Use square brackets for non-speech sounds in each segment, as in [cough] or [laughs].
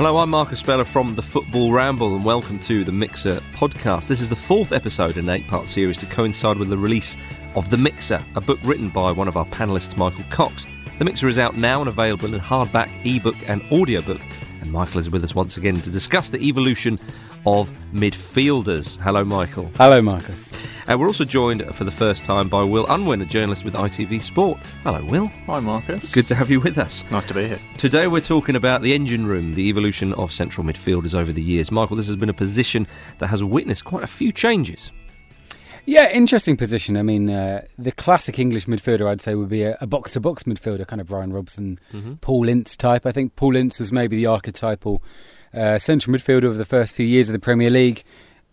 Hello, I'm Marcus Speller from the Football Ramble, and welcome to the Mixer podcast. This is the fourth episode in an eight part series to coincide with the release of The Mixer, a book written by one of our panellists, Michael Cox. The Mixer is out now and available in hardback, ebook, and audiobook. And Michael is with us once again to discuss the evolution of midfielders. Hello, Michael. Hello, Marcus. And we're also joined for the first time by Will Unwin, a journalist with ITV Sport. Hello, Will. Hi, Marcus. Good to have you with us. Nice to be here. Today we're talking about the engine room, the evolution of central midfielders over the years. Michael, this has been a position that has witnessed quite a few changes. Yeah, interesting position. I mean, uh, the classic English midfielder, I'd say, would be a box to box midfielder, kind of Brian Robson, mm-hmm. Paul Ince type. I think Paul Ince was maybe the archetypal uh, central midfielder of the first few years of the Premier League.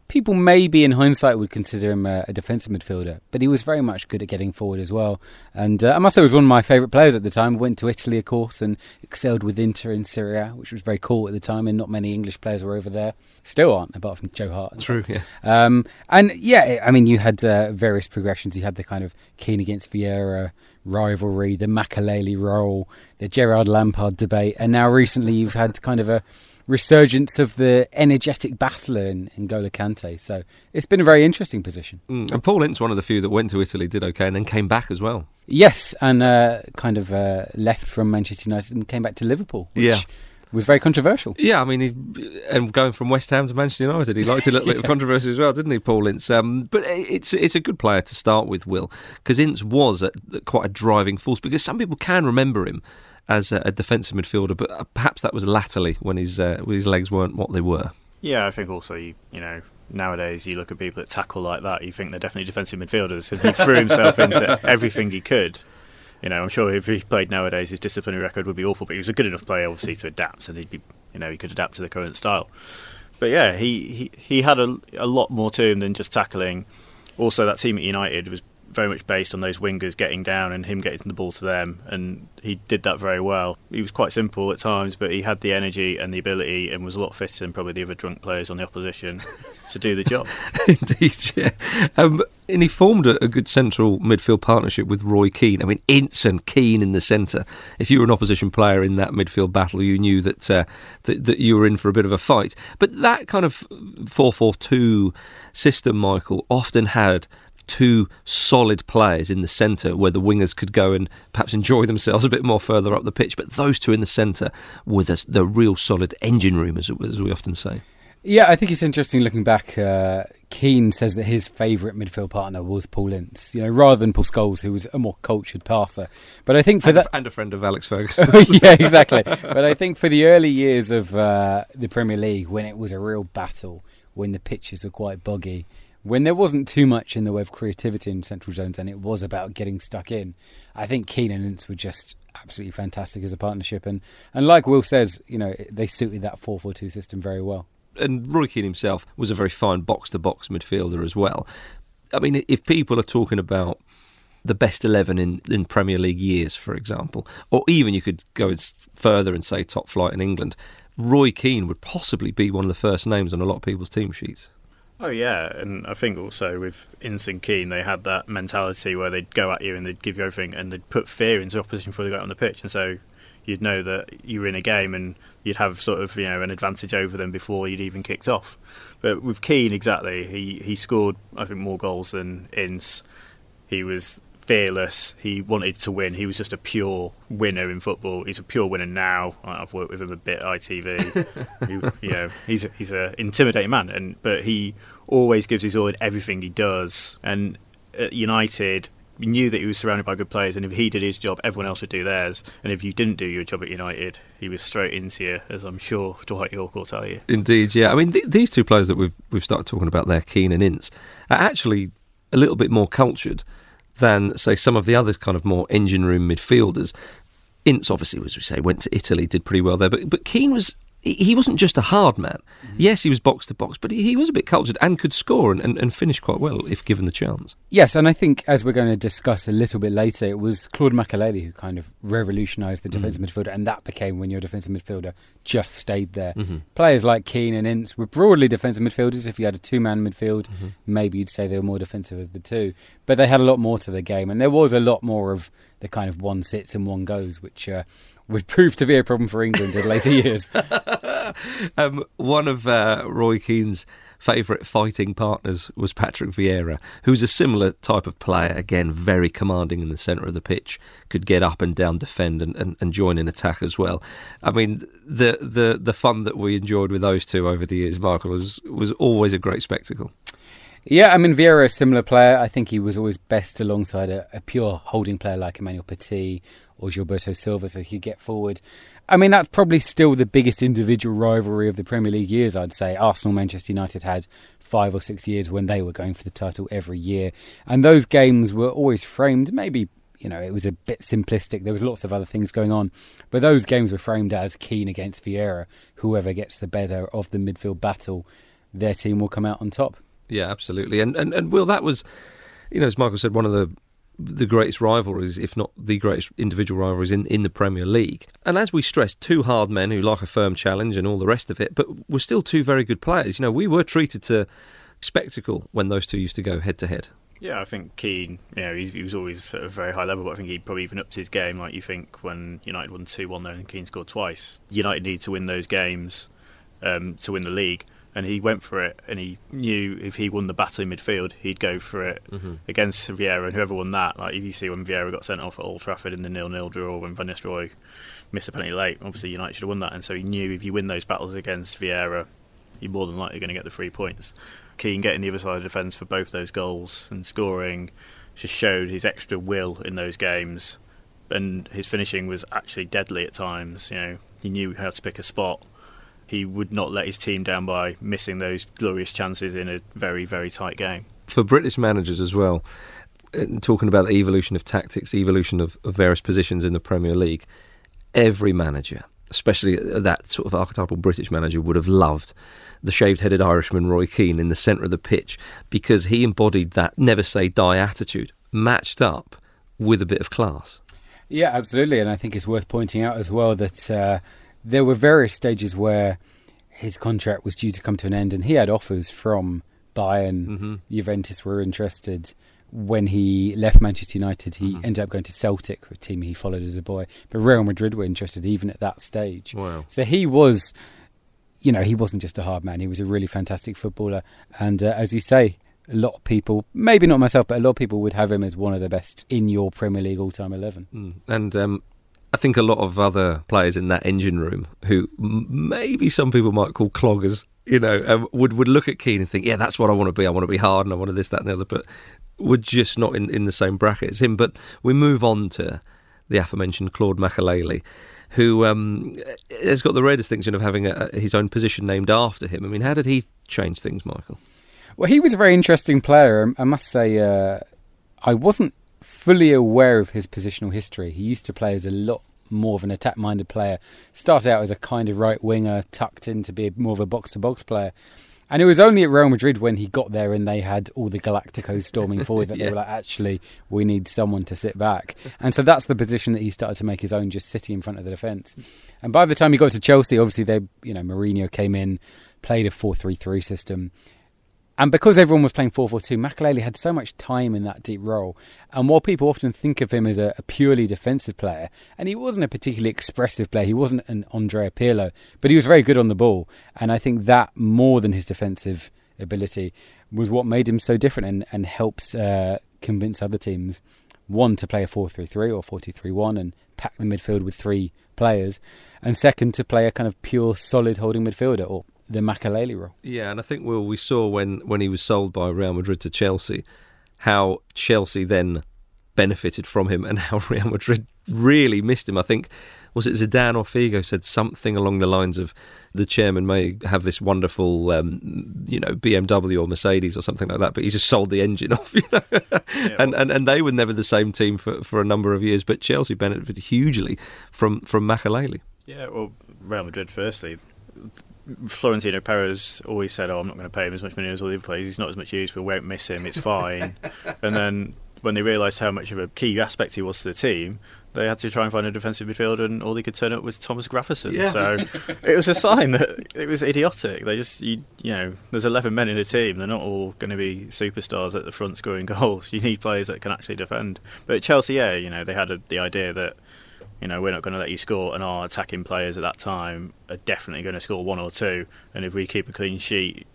People maybe in hindsight would consider him a, a defensive midfielder, but he was very much good at getting forward as well. And uh, I must say, he was one of my favourite players at the time. Went to Italy, of course, and excelled with Inter in Serie A, which was very cool at the time. And not many English players were over there. Still aren't, apart from Joe Hart. True, yeah. Um, and yeah, I mean, you had uh, various progressions. You had the kind of Keane against Vieira rivalry, the Makelele role, the Gerrard Lampard debate, and now recently you've had kind of a resurgence of the energetic battler in, in N'Golo Kante. So it's been a very interesting position. Mm. And Paul Ince, one of the few that went to Italy, did okay and then came back as well. Yes, and uh, kind of uh, left from Manchester United and came back to Liverpool. yeah. Was very controversial. Yeah, I mean, he, and going from West Ham to Manchester United, he liked a little [laughs] bit of controversy as well, didn't he, Paul Ince? Um, but it's it's a good player to start with, Will, because Ince was a, quite a driving force. Because some people can remember him as a, a defensive midfielder, but uh, perhaps that was latterly when his uh, when his legs weren't what they were. Yeah, I think also you, you know nowadays you look at people that tackle like that, you think they're definitely defensive midfielders because he threw himself [laughs] into everything he could. You know, I'm sure if he played nowadays, his disciplinary record would be awful. But he was a good enough player, obviously, to adapt, and he'd be, you know, he could adapt to the current style. But yeah, he he, he had a, a lot more to him than just tackling. Also, that team at United was very much based on those wingers getting down and him getting the ball to them, and he did that very well. He was quite simple at times, but he had the energy and the ability, and was a lot fitter than probably the other drunk players on the opposition [laughs] to do the job. [laughs] Indeed, yeah. Um, and he formed a, a, good central midfield partnership with Roy Keane. I mean, Ince and Keane in the centre. If you were an opposition player in that midfield battle, you knew that, uh, that, that you were in for a bit of a fight. But that kind of four-four-two system, Michael, often had two solid players in the centre where the wingers could go and perhaps enjoy themselves a bit more further up the pitch. But those two in the centre were the, the real solid engine room, as, as we often say. Yeah, I think it's interesting looking back. Uh, Keane says that his favourite midfield partner was Paul Ince, you know, rather than Paul Scholes, who was a more cultured passer. But I think for and that, a, and a friend of Alex Ferguson, [laughs] yeah, [laughs] exactly. but I think for the early years of uh, the Premier League, when it was a real battle, when the pitches were quite boggy, when there wasn't too much in the way of creativity in central zones and it was about getting stuck in, I think Keane and Ince were just absolutely fantastic as a partnership. And, and like Will says, you know, they suited that 4 4 2 system very well. And Roy Keane himself was a very fine box to box midfielder as well. I mean, if people are talking about the best 11 in, in Premier League years, for example, or even you could go further and say top flight in England, Roy Keane would possibly be one of the first names on a lot of people's team sheets. Oh yeah, and I think also with Ince and Keane, they had that mentality where they'd go at you and they'd give you everything, and they'd put fear into opposition before they got on the pitch, and so you'd know that you were in a game and you'd have sort of you know an advantage over them before you'd even kicked off. But with Keane, exactly, he he scored I think more goals than Ince. He was fearless. He wanted to win. He was just a pure winner in football. He's a pure winner now. I've worked with him a bit at ITV. [laughs] he, you know, he's a, he's an intimidating man, and but he always gives his all in everything he does. And at United, we knew that he was surrounded by good players, and if he did his job, everyone else would do theirs. And if you didn't do your job at United, he was straight into you, as I'm sure Dwight Yorke will tell you. Indeed, yeah. I mean, th- these two players that we've we've started talking about there, Keane and Ince, are actually a little bit more cultured than, say, some of the other kind of more engine room midfielders. Ince, obviously, as we say, went to Italy, did pretty well there, but but Keane was he wasn't just a hard man. Mm-hmm. Yes, he was box to box, but he, he, was a bit cultured and could score and, and, and, finish quite well if given the chance. Yes, and I think as we're going to discuss a little bit later, it was Claude Makélélé who kind of revolutionised the defensive mm-hmm. midfielder, and that became when your defensive midfielder just stayed there. Mm-hmm. Players like Keane and Ince were broadly defensive midfielders. If you had a two man midfield, mm-hmm. maybe you'd say they were more defensive of the two, but they had a lot more to the game, and there was a lot more of the kind of one sits and one goes, which uh, would [laughs] prove to be a problem for England in later years. [laughs] [laughs] um, one of uh, Roy Keane's favourite fighting partners was Patrick Vieira, who's a similar type of player, again, very commanding in the centre of the pitch, could get up and down, defend, and, and, and, join in attack as well. I mean, the, the, the fun that we enjoyed with those two over the years, Michael, was, was always a great spectacle. Yeah, I mean, Vieira, a similar player. I think he was always best alongside a, a pure holding player like Emmanuel Petit or Gilberto Silva, so he'd get forward. I mean, that's probably still the biggest individual rivalry of the Premier League years, I'd say. Arsenal Manchester United had five or six years when they were going for the title every year. And those games were always framed, maybe, you know, it was a bit simplistic. There was lots of other things going on. But those games were framed as Keane against Vieira. Whoever gets the better of the midfield battle, their team will come out on top. Yeah, absolutely. And, and, and Will, that was, you know, as Michael said, one of the the greatest rivalries, if not the greatest individual rivalries in, in the Premier League. And as we stressed, two hard men who like a firm challenge and all the rest of it, but were still two very good players. You know, we were treated to spectacle when those two used to go head to head. Yeah, I think Keane, you know, he, he, was always at a very high level, but I think he probably even upped his game. Like you think when United won 2 1 there and Keane scored twice, United need to win those games um, to win the league and he went for it, and he knew if he won the battle in midfield, he'd go for it mm-hmm. against Vieira, and whoever won that, like if you see when Vieira got sent off at Old Trafford in the nil-nil draw, when Van Nistelrooy missed a penalty late, obviously United should have won that, and so he knew if you win those battles against Vieira, you're more than likely going to get the three points. Keane getting the other side of the defence for both those goals and scoring just showed his extra will in those games, and his finishing was actually deadly at times. You know, he knew how to pick a spot he would not let his team down by missing those glorious chances in a very, very tight game. For British managers as well, uh, talking about the evolution of tactics, evolution of, of various positions in the Premier League, every manager, especially that sort of archetypal British manager, would have loved the shaved headed Irishman Roy Keane in the centre of the pitch because he embodied that never say die attitude, matched up with a bit of class. Yeah, absolutely. And I think it's worth pointing out as well that. Uh, there were various stages where his contract was due to come to an end, and he had offers from Bayern, mm-hmm. Juventus were interested. When he left Manchester United, he mm-hmm. ended up going to Celtic, a team he followed as a boy. But Real Madrid were interested even at that stage. Wow. So he was, you know, he wasn't just a hard man. He was a really fantastic footballer. And uh, as you say, a lot of people, maybe not myself, but a lot of people would have him as one of the best in your Premier League all-time eleven. Mm. And um, I think a lot of other players in that engine room, who maybe some people might call cloggers, you know, um, would would look at Keane and think, yeah, that's what I want to be. I want to be hard and I want to this, that, and the other. But we're just not in, in the same bracket as him. But we move on to the aforementioned Claude Makélélé, who um, has got the rare distinction of having a, his own position named after him. I mean, how did he change things, Michael? Well, he was a very interesting player. I must say, uh, I wasn't fully aware of his positional history. He used to play as a lot more of an attack minded player. Started out as a kind of right winger, tucked in to be more of a box to box player. And it was only at Real Madrid when he got there and they had all the Galacticos storming forward that [laughs] yeah. they were like, actually, we need someone to sit back. And so that's the position that he started to make his own, just sitting in front of the defence. And by the time he got to Chelsea, obviously they, you know, Mourinho came in, played a four-three-three system. And because everyone was playing 4 4 2, Makélélé had so much time in that deep role. And while people often think of him as a, a, purely defensive player, and he wasn't a particularly expressive player, he wasn't an Andrea Pirlo, but he was very good on the ball. And I think that, more than his defensive ability, was what made him so different and, and helps uh, convince other teams, one, to play a 4 3 3 or 4 2 3 1 and pack the midfield with three players, and second, to play a kind of pure, solid holding midfielder or the Makélélé role. Yeah, and I think well, we saw when when he was sold by Real Madrid to Chelsea, how Chelsea then benefited from him and [laughs] how Real Madrid really missed him. I think was it Zidane or Figo said something along the lines of the chairman may have this wonderful, um, you know, BMW or Mercedes or something like that, but he just sold the engine [laughs] off, you know. Yeah, and, and and they were never the same team for, for a number of years, but Chelsea benefited hugely from from Makelele. Yeah, well, Real Madrid firstly. Florentino Perez always said, "Oh, I'm not going to pay him as much money as all the other players. He's not as much use. We won't miss him. It's fine." [laughs] and then when they realised how much of a key aspect he was to the team, they had to try and find a defensive midfielder, and all they could turn up was Thomas Gravesen. Yeah. So [laughs] it was a sign that it was idiotic. They just, you, you know, there's 11 men in a team. They're not all going to be superstars at the front scoring [laughs] goals. You need players that can actually defend. But Chelsea, yeah, you know, they had a, the idea that, you know, we're not going to let you score, and our attacking players at that time are definitely going to score one or two. And if we keep a clean sheet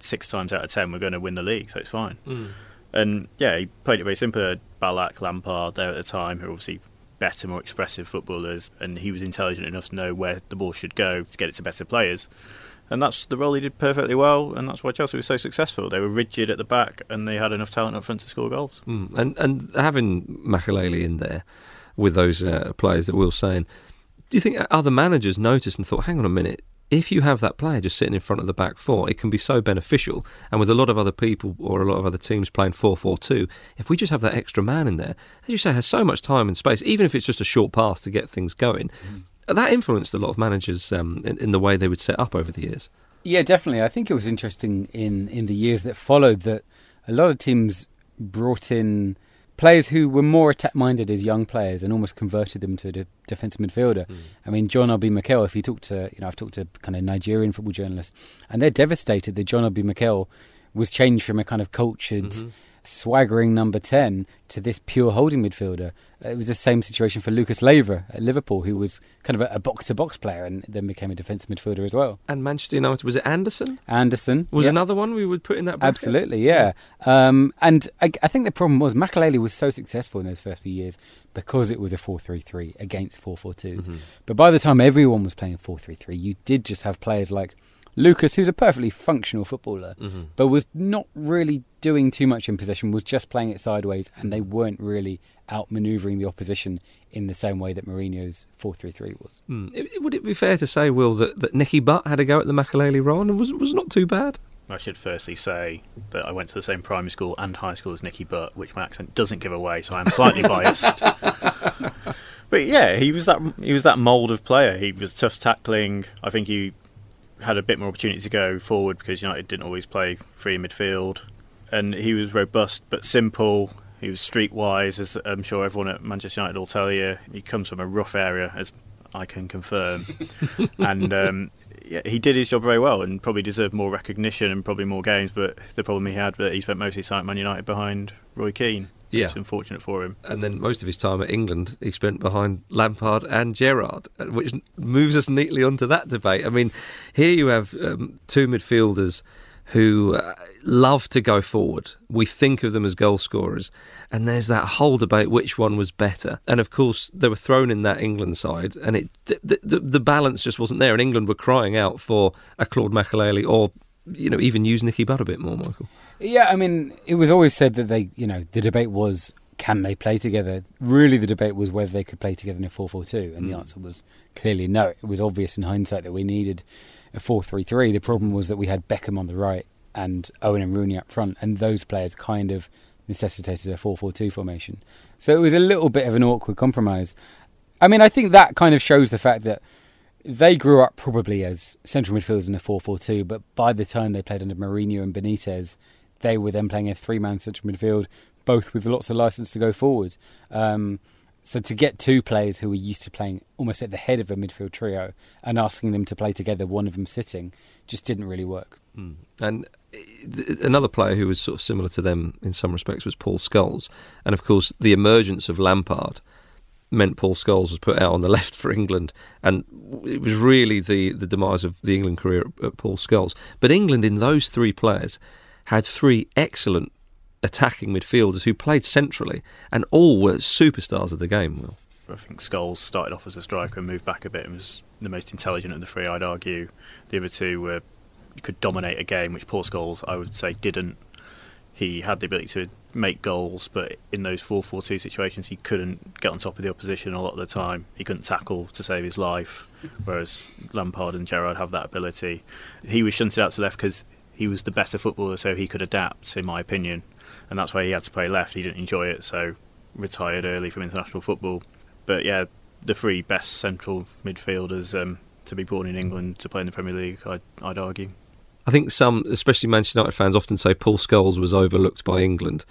six times out of ten, we're going to win the league. So it's fine. Mm. And yeah, he played it very simple. Ballack, Lampard there at the time, who obviously better, more expressive footballers, and he was intelligent enough to know where the ball should go to get it to better players. And that's the role he did perfectly well, and that's why Chelsea was so successful. They were rigid at the back, and they had enough talent up front to score goals. Mm. And and having Makelele in there with those uh, players that Will's saying, do you think other managers noticed and thought, hang on a minute, if you have that player just sitting in front of the back four, it can be so beneficial. And with a lot of other people or a lot of other teams playing 4 4 2, if we just have that extra man in there, as you say, has so much time and space, even if it's just a short pass to get things going, mm. that influenced a lot of managers um, in, in the way they would set up over the years. Yeah, definitely. I think it was interesting in, in the years that followed that a lot of teams brought in players who were more attack minded as young players and almost converted them to a de- defensive midfielder. Mm. I mean, John Obi Mikel, if you talk to, you know, I've talked to kind of Nigerian football journalists, and they're devastated that John Obi Mikel was changed from a kind of cultured. Mm-hmm swaggering number 10 to this pure holding midfielder. Uh, it was the same situation for Lucas Leiva at Liverpool, who was kind of a box to box player and then became a defensive midfielder as well. And Manchester United, was it Anderson? Anderson. Was another one we would put in that bracket? Absolutely, yeah. Um, and I, I, think the problem was Makelele was so successful in those first few years because it was a 4 3 3 against 4 4 2s. Mm-hmm. But by the time everyone was playing 4 3 3, you did just have players like Lucas, who's a perfectly functional footballer, mm-hmm. but was not really doing too much in possession, was just playing it sideways, and they weren't really outmanoeuvring the opposition in the same way that Mourinho's 4 3 3 was. Mm. It, would it be fair to say, Will, that, that Nicky Butt had a go at the Makelele role and was, was not too bad? I should firstly say that I went to the same primary school and high school as Nicky Butt, which my accent doesn't give away, so I'm slightly [laughs] biased. but yeah, he was that he was that mould of player. He was tough tackling. I think he had a bit more opportunity to go forward because United didn't always play free midfield, and he was robust but simple. He was streetwise, as I'm sure everyone at Manchester United will tell you. He comes from a rough area, as I can confirm, [laughs] and um, yeah, he did his job very well and probably deserved more recognition and probably more games. But the problem he had that he spent most of his time at Man United behind Roy Keane. Yeah. It's unfortunate for him. And then most of his time at England he spent behind Lampard and Gerrard, uh, which moves us neatly onto that debate. I mean, here you have um, two midfielders who uh, love to go forward. We think of them as goal scorers, and there's that whole debate which one was better. And of course, they were thrown in that England side, and it the, the, the balance just wasn't there. And England were crying out for a Claude Makelele or you know even use Nicky Butt a bit more, Michael. Yeah, I mean, it was always said that they, you know, the debate was can they play together? Really, the debate was whether they could play together in a 4 4 2, and mm. the answer was clearly no. It was obvious in hindsight that we needed a 4 3 3. The problem was that we had Beckham on the right and Owen and Rooney up front, and those players kind of necessitated a 4 4 2 formation. So it was a little bit of an awkward compromise. I mean, I think that kind of shows the fact that they grew up probably as central midfielders in a 4 4 2, but by the time they played under Mourinho and Benitez, they were then playing a three man central midfield, both with lots of license to go forward. Um, so to get two players who were used to playing almost at the head of a midfield trio and asking them to play together, one of them sitting, just didn't really work. Mm. And another player who was sort of similar to them in some respects was Paul Scholes. And of course, the emergence of Lampard meant Paul Scholes was put out on the [laughs] left for England, and it was really the, the demise of the England career at, Paul Scholes. But England, in those three players, had three excellent attacking midfielders who played centrally, and all were superstars of the game. Will. I think Scholes started off as a striker and moved back a bit and was the most intelligent of the three, I'd argue. The other two were could dominate a game, which Paul Scholes, I would say, didn't. he had the ability to make goals, but in those 4 4 2 situations, he couldn't get on top of the opposition a lot of the time. He couldn't tackle to save his life, whereas Lampard and Gerrard have that ability. He was shunted out to left because he was the better footballer, so he could adapt, in my opinion. And that's why he had to play left. He didn't enjoy it, so retired early from international football. But yeah, the three best central midfielders um, to be born in England to play in the Premier League, I'd, I'd argue. I think some, especially Manchester United fans, often say Paul Scholes was overlooked by England.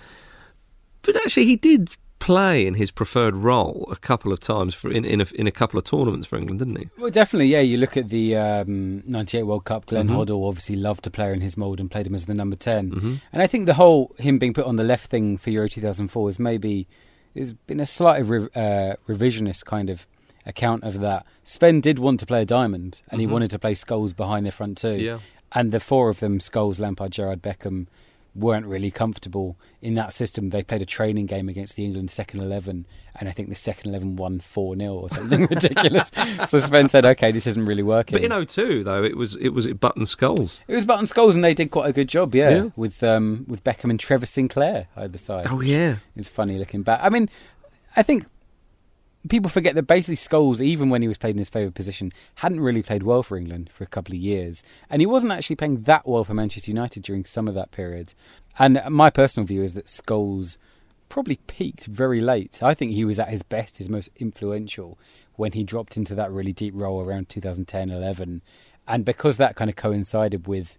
But actually, he did play in his preferred role a couple of times for in in a, in a couple of tournaments for England, didn't he? Well, definitely, yeah. You look at the um, '98 World Cup. Glenn mm-hmm. Hoddle obviously loved to play in his mould and played him as the number 10 mm-hmm. And I think the whole him being put on the left thing for Euro 2004 is maybe has been a slight re- uh, revisionist kind of account of that. Sven did want to play a diamond, and mm-hmm. he wanted to play Scholes behind the front two. Yeah and the four of them, Scholes, Lampard, Gerrard, Beckham, weren't really comfortable in that system. They played a training game against the England second 11, and I think the second 11 won 4 0 or something [laughs] ridiculous. so Sven said, okay, this isn't really working. But in 02, though, it was it was Button Scholes. It was Button Scholes, and they did quite a good job, yeah, yeah. with um, with Beckham and Trevor Sinclair either side. Oh, yeah. It's funny looking back. I mean, I think people forget that basically Scholes, even when he was played in his favourite position, hadn't really played well for England for a couple of years. And he wasn't actually playing that well for Manchester United during some of that period. And my personal view is that Scholes probably peaked very late. I think he was at his best, his most influential, when he dropped into that really deep role around 2010 11. And because that kind of coincided with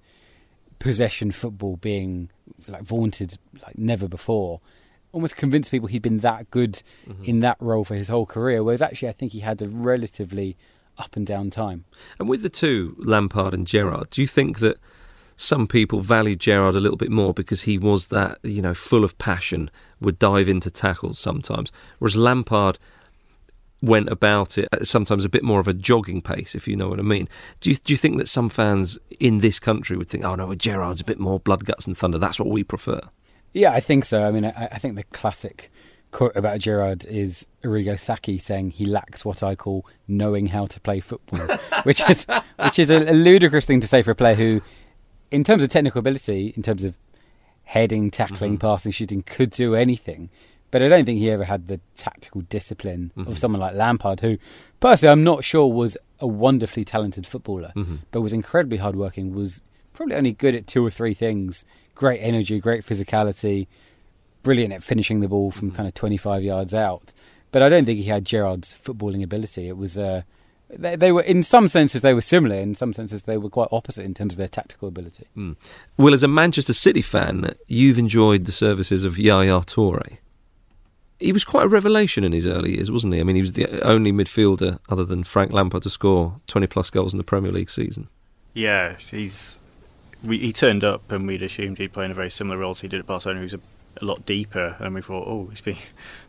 possession football being like vaunted like never before almost convince people he'd been that good mm-hmm. in that role for his whole career. Whereas actually, I think he had a relatively up and down time. And with the two, Lampard and Gerrard, do you think that some people valued Gerrard a little bit more because he was that, you know, full of passion, would dive into tackles sometimes, whereas Lampard went about it at sometimes a bit more of a jogging pace, if you know what I mean. Do you, do you think that some fans in this country would think, oh no, Gerrard's a bit more blood, guts, and thunder? That's what we prefer. Yeah, I think so. I mean, I, I think the classic quote about Gerrard is Arrigo Sacchi saying he lacks what I call knowing how to play football, [laughs] which is which is a, a, ludicrous thing to say for a player who, in terms of technical ability, in terms of heading, tackling, mm-hmm. passing, shooting, could do anything. But I don't think he ever had the tactical discipline mm-hmm. of someone like Lampard, who, personally, I'm not sure was a wonderfully talented footballer, mm-hmm. but was incredibly hardworking. Was probably only good at two or three things great energy, great physicality, brilliant at finishing the ball from mm-hmm. kind of 25 yards out. But I don't think he had Gerrard's footballing ability. It was uh, they, they, were in some senses they were similar, in some senses they were quite opposite in terms of their tactical ability. Mm. Well, as a Manchester City fan, you've enjoyed the services of Yaya Toure. He was quite a revelation in his early years, wasn't he? I mean, he was the only midfielder other than Frank Lampard to score 20 plus goals in the Premier League season. Yeah, he's we, he turned up and we'd assumed he'd play in a very similar role to he did at Barcelona. Was a, a lot deeper, and we thought, oh, been,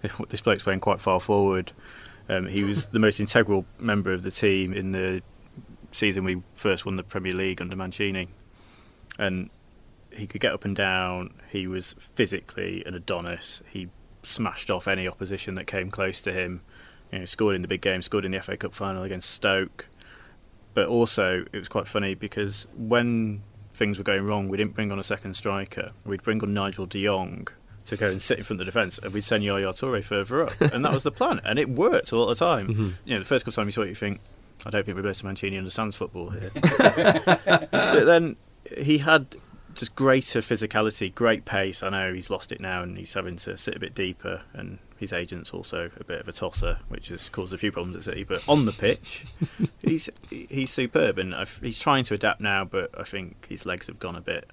[laughs] this bloke's playing quite far forward. Um, he was the most integral member of the team in the season we first won the Premier League under Mancini, and he could get up and down. He was physically an Adonis. He smashed off any opposition that came close to him. You know, scored in the big game, scored in the FA Cup final against Stoke. But also, it was quite funny because when things were going wrong, we didn't bring on a second striker. We'd bring on Nigel de Jong to go and sit in front of the defence, and we'd send Yaya Toure further up, and that was the plan, and it worked all the time. Mm-hmm. You know, the first couple of times you saw it, you think, I don't think Roberto Mancini understands football here. [laughs] but then he had just greater physicality, great pace. I know he's lost it now, and he's having to sit a bit deeper, and his agent's also a bit of a tosser, which has caused a few problems at City. But on the pitch, [laughs] he's he's superb, and I've, he's trying to adapt now. But I think his legs have gone a bit.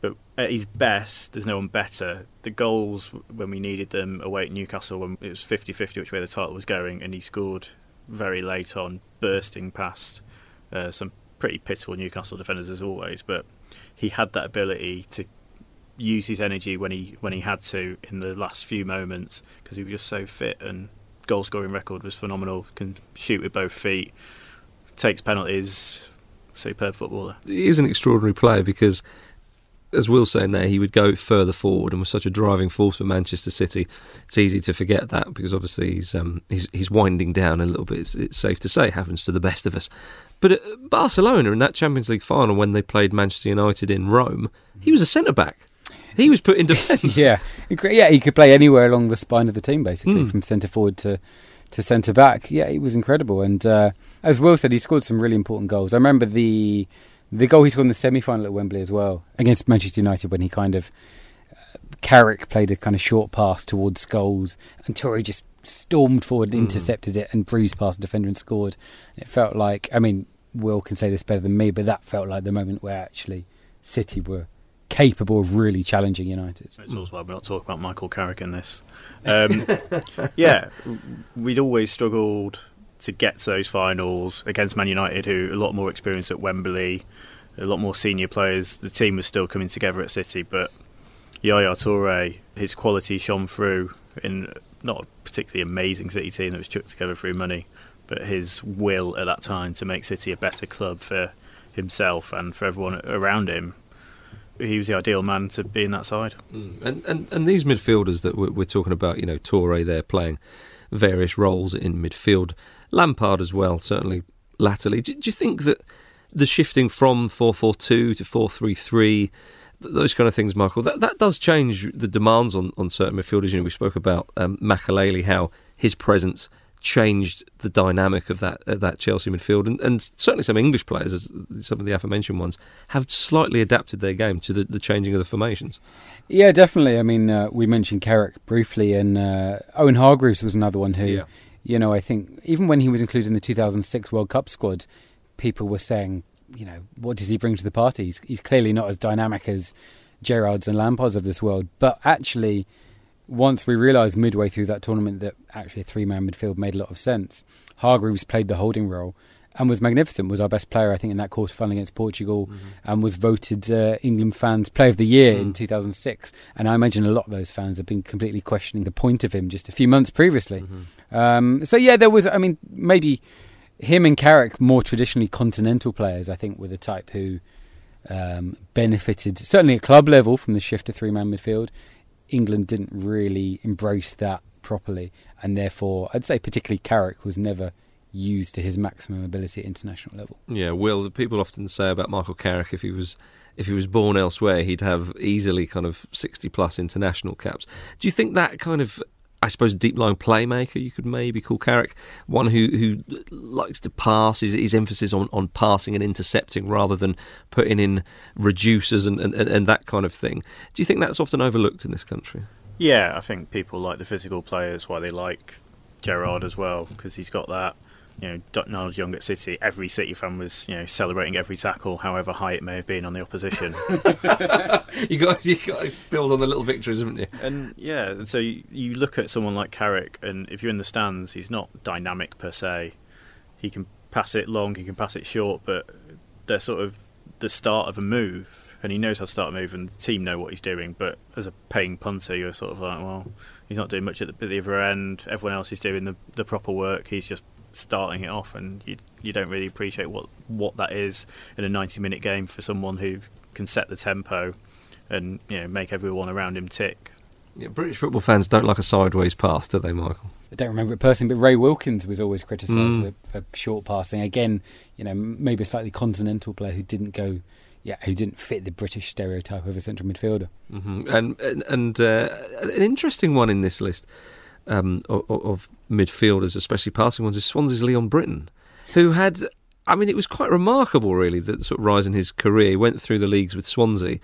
But at his best, there's no one better. The goals when we needed them away at Newcastle, when it was 50-50 which way the title was going, and he scored very late on, bursting past uh, some pretty pitiful Newcastle defenders as always. But he had that ability to use his energy when he when he had to in the last few moments because he was just so fit and goal scoring record was phenomenal. Can shoot with both feet, takes penalties. Superb footballer. He is an extraordinary player because, as Will's saying there, he would go further forward and was such a driving force for Manchester City. It's easy to forget that because obviously he's um, he's, he's winding down a little bit. It's, it's safe to say, happens to the best of us. But at Barcelona in that Champions League final when they played Manchester United in Rome, he was a centre back. he was put in defence. [laughs] yeah, yeah, he could play anywhere along the spine of the team, basically, Mm. from centre forward to to centre back. Yeah, he was incredible, and uh, as Will said, he scored some really important goals. I remember the the goal he scored in the semi final at Wembley as well against Manchester United when he kind of uh, Carrick played a kind of short pass towards Scholes, and Toure just stormed forward, Mm. intercepted it, and breezed past the defender and scored. It felt like, I mean, Will can say this better than me, but that felt like the moment where actually City were capable of really challenging United. It's also why we're not talking about Michael Carrick in this. Um, [laughs] yeah, we'd always struggled to get to those finals against Man United, who a lot more experience at Wembley, a lot more senior players. The team was still coming together at City, but Yaya Toure, his quality shone through in not a particularly amazing City team that was chucked together through money, but his will at that time to make City a better club for himself and for everyone around him. He was the ideal man to be in that side. Mm. And, and and these midfielders that we're, we're talking about, you know, Toure there playing various roles in midfield, Lampard as well, certainly latterly. Do, do you think that the shifting from four four two to four three three, those kind of things, Michael, that that does change the demands on, on certain midfielders. You know, we spoke about um, Makelele, how his presence changed the dynamic of that of that Chelsea midfield, and, and certainly some English players, as some of the aforementioned ones, have slightly adapted their game to the, the changing of the formations. Yeah, definitely. I mean, uh, we mentioned Carrick briefly, and uh, Owen Hargreaves was another one who, Yeah. you know, I think even when he was included in the 2006 World Cup squad, people were saying, you know, what does he bring to the party? He's, he's clearly not as dynamic as Gerrards and Lampards of this world. But actually, once we realised midway through that tournament that actually a three-man midfield made a lot of sense, Hargreaves played the holding role and was magnificent. Was our best player, I think, in that quarter final against Portugal, and was voted uh, England fans Player of the Year in 2006. And I imagine a lot of those fans have been completely questioning the point of him just a few months previously. Um, so yeah, there was. I mean, maybe him and Carrick, more traditionally continental players, I think, were the type who um, benefited certainly at club level from the shift to three-man midfield. England didn't really embrace that properly, and therefore, I'd say particularly Carrick was never used to his maximum ability at international level. Yeah, Will. People often say about Michael Carrick if he was if he was born elsewhere, he'd have easily kind of sixty plus international caps. Do you think that kind of I suppose a deep line playmaker you could maybe call Carrick one who who likes to pass his, his emphasis on, on passing and intercepting rather than putting in reducers and, and, and that kind of thing. Do you think that's often overlooked in this country? Yeah, I think people like the physical players. Why they like Gerrard as well because he's got that. You know, Donald Young at City. Every City fan was, you know, celebrating every tackle, however high it may have been on the opposition. [laughs] you got you got to build on the little victories, haven't you? and yeah, so you, you look at someone like Carrick, and if you're in the stands, he's not dynamic per se. He can pass it long, he can pass it short, but they're sort of the start of a move, and he knows how to start a move, and the team know what he's doing. But as a paying punter, you're sort of like, well, he's not doing much at the, at the other end. Everyone else is doing the, the proper work. He's just starting it off, and you you don't really appreciate what what that is in a 90 minute game for someone who can set the tempo and you know make everyone around him tick. Yeah, British football fans don't like a sideways pass, do they, Michael? I don't remember it personally, but Ray Wilkins was always criticised Mm. for, for short passing. Again, you know, maybe a slightly continental player who didn't go, yeah, who didn't fit the British stereotype of a central midfielder. hmm And and, and uh, an interesting one in this list um, of, of midfielders, especially passing ones, is Swansea's Leon Britton, who had. I mean, it was quite remarkable, really, that sort of rise in his career. He went through the leagues with Swansea,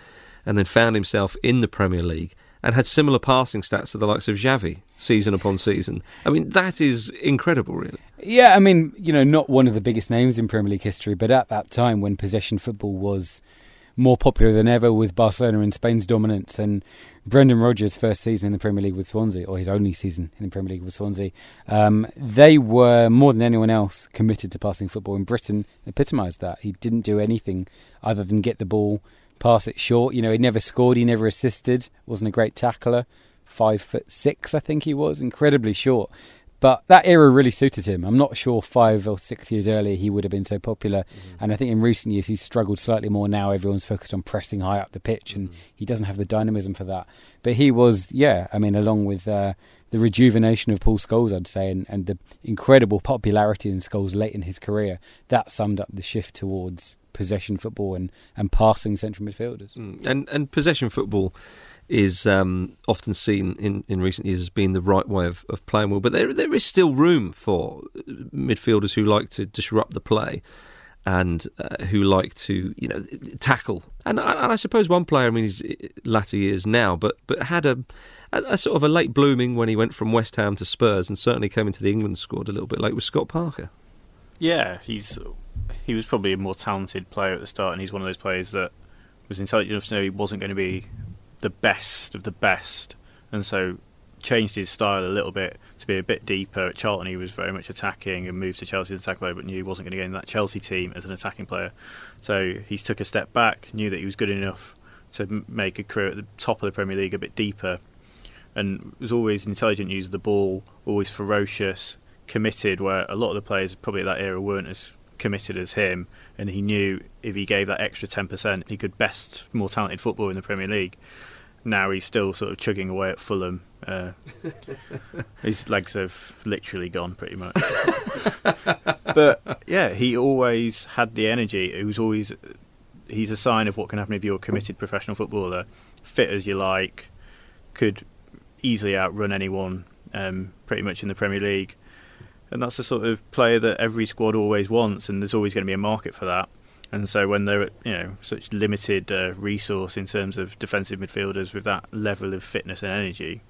and then found himself in the Premier League, and had similar passing stats to the likes of Xavi, season upon season. I mean, that is incredible, really. Yeah, I mean, you know, not one of the biggest names in Premier League history, but at that time when possession football was more popular than ever with Barcelona and Spain's dominance, and Brendan Rodgers' first season in the Premier League with Swansea, or his only season in the Premier League with Swansea, um, they were more than anyone else committed to passing football. And Britton epitomised that. He didn't do anything other than get the ball, pass it short. You know, he never scored, he never assisted, wasn't a great tackler. Five foot six, I think he was, incredibly short. But that era really suited him. I'm not sure five or six years earlier he would have been so popular. And I think in recent years he's struggled slightly more now. Everyone's focused on pressing high up the pitch and he doesn't have the dynamism for that. But he was, yeah, I mean, along with uh, the rejuvenation of Paul Scholes, I'd say, and, and the incredible popularity in Scholes late in his career, that summed up the shift towards possession football and, and passing central midfielders. Mm. And and possession football is um, often seen in, in recent years as being the right way of, of playing well. But there there is still room for midfielders who like to disrupt the play and uh, who like to you know tackle. And, and I suppose one player, I mean, he's latter years now, but but had a, a, a, sort of a late blooming when he went from West Ham to Spurs, and certainly came into the England squad a little bit late with Scott Parker. Yeah, he's he was probably a more talented player at the start, and he's one of those players that was intelligent enough to know he wasn't going to be the best of the best, and so changed his style a little bit to be a bit deeper. At Charlton, he was very much attacking and moved to Chelsea as an attack player, but knew he wasn't going to get in that Chelsea team as an attacking player. So he took a step back, knew that he was good enough to make a career at the top of the Premier League a bit deeper, and was always intelligent use of the ball, always ferocious, committed. Where a lot of the players probably at that era weren't as committed as him, and he knew if he gave that extra ten percent, he could best more talented football in the Premier League. Now he's still sort of chugging away at Fulham. Uh, [laughs] his legs have literally gone pretty much. [laughs] but yeah, he always had the energy. He was always. He's a sign of what can happen if you're a committed professional footballer, fit as you like, could easily outrun anyone, um, pretty much in the Premier League and that's the sort of player that every squad always wants, and there's always going to be a market for that. And so when they're you know such limited uh, resource in terms of defensive midfielders with that level of fitness and energy,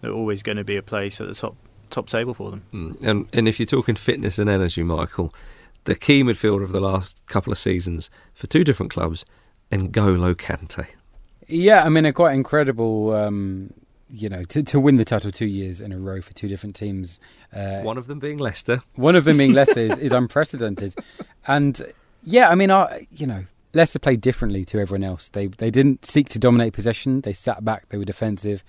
they're always going to be a place at the top top table for them. Mm. And and if you're talking fitness and energy, Michael, the key midfielder of the last couple of seasons for two different clubs, N'Golo Kante. Yeah, I mean a quite incredible um, you know, to, to win the title two years in a row for two different teams. Uh, one of them being Leicester. One of them being Leicester is, is unprecedented. [laughs] And yeah, I mean, I, you know, Leicester played differently to everyone else. They they didn't seek to dominate possession. They sat back. They were defensive.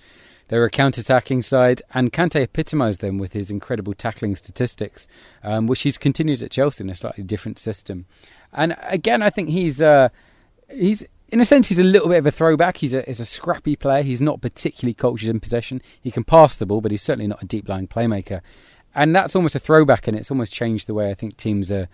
They were a counter-attacking side, and Kante epitomised them with his incredible tackling statistics, um, which he's continued at Chelsea in a slightly different system. And again, I think he's uh, he's in a sense, he's a little bit of a throwback. He's a, he's a scrappy player. He's not particularly cultured in possession. He can pass the ball, but he's certainly not a deep lying playmaker. And that's almost a throwback, and it's almost changed the way I think teams are,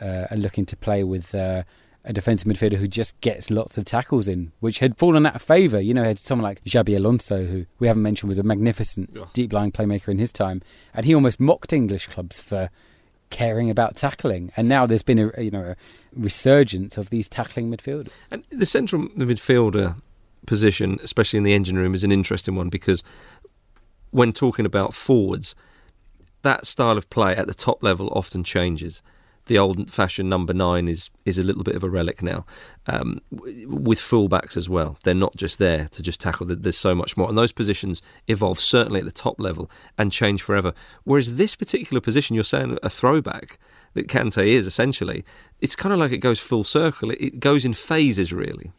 uh, are looking to play with uh, a defensive midfielder who just gets lots of tackles in, which had fallen out of favour. You know, had someone like Xabi Alonso, who we haven't mentioned was a magnificent yeah. deep lying playmaker in his time, and he almost mocked English clubs for caring about tackling. And now there's been a you know a resurgence of these tackling midfielders. And the central midfielder position, especially in the engine room, is an interesting one because when talking about forwards, that style of play at the top level often changes the old-fashioned number nine is is a little bit of a relic now. Um, with fullbacks as well, they're not just there to just tackle. There's so much more, and those positions evolve certainly at the top level and change forever. Whereas this particular position, you're saying a throwback that Kante is essentially, it's kind of like it goes full circle. It, it goes in phases, really.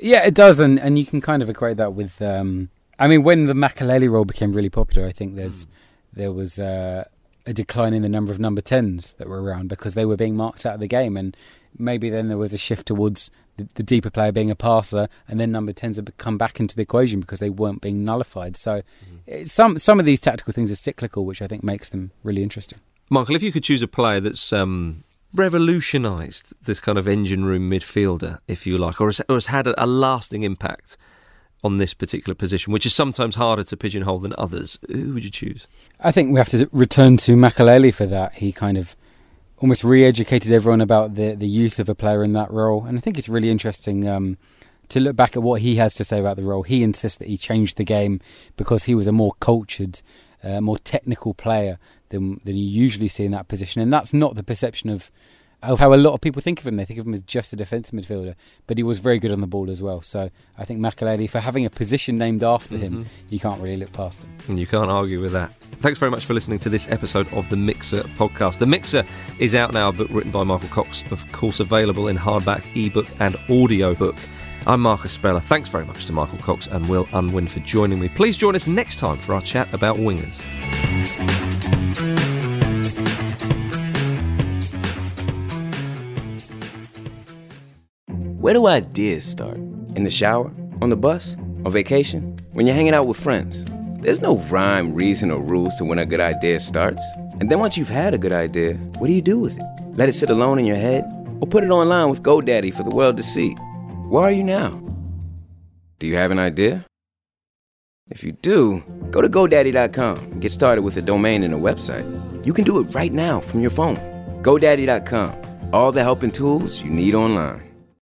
Yeah, it does, and and you can kind of equate that with. Um, I mean, when the Makelele role became really popular, I think there's mm. there was. Uh, a decline in the number of number 10s that were around because they were being marked out of the game. And maybe then there was a shift towards the, the deeper player being a passer, and then number 10s have come back into the equation because they weren't being nullified. So mm-hmm. some, some of these tactical things are cyclical, which I think makes them really interesting. Michael, if you could choose a player that's um, revolutionised this kind of engine room midfielder, if you like, or has, or has had a, a lasting impact on this particular position, which is sometimes harder to pigeonhole than others. Who would you choose? I think we have to return to Makelele for that. He kind of almost re-educated everyone about the the use of a player in that role, and I think it's really interesting um, to look back at what he has to say about the role. He insists that he changed the game because he was a more cultured, uh, more technical player than than you usually see in that position, and that's not the perception of of how a lot of people think of him. They think of him as just a defensive midfielder, but he was very good on the ball as well. So I think Makelele, for having a position named after mm-hmm. him, you can't really look past him. And you can't argue with that. Thanks very much for listening to this episode of the Mixer podcast. The Mixer is out now, a book written by Michael Cox, of course, available in hardback, ebook, and audiobook. I'm Marcus Speller. Thanks very much to Michael Cox and Will Unwin for joining me. Please join us next time for our chat about wingers. Where do ideas start? In the shower? On the bus? On vacation? When you're hanging out with friends? There's no rhyme, reason, or rules to when a good idea starts. And then once you've had a good idea, what do you do with it? Let it sit alone in your head? Or put it online with GoDaddy for the world to see? Where are you now? Do you have an idea? If you do, go to GoDaddy.com and get started with a domain and a website. You can do it right now from your phone. GoDaddy.com. All the help and tools you need online.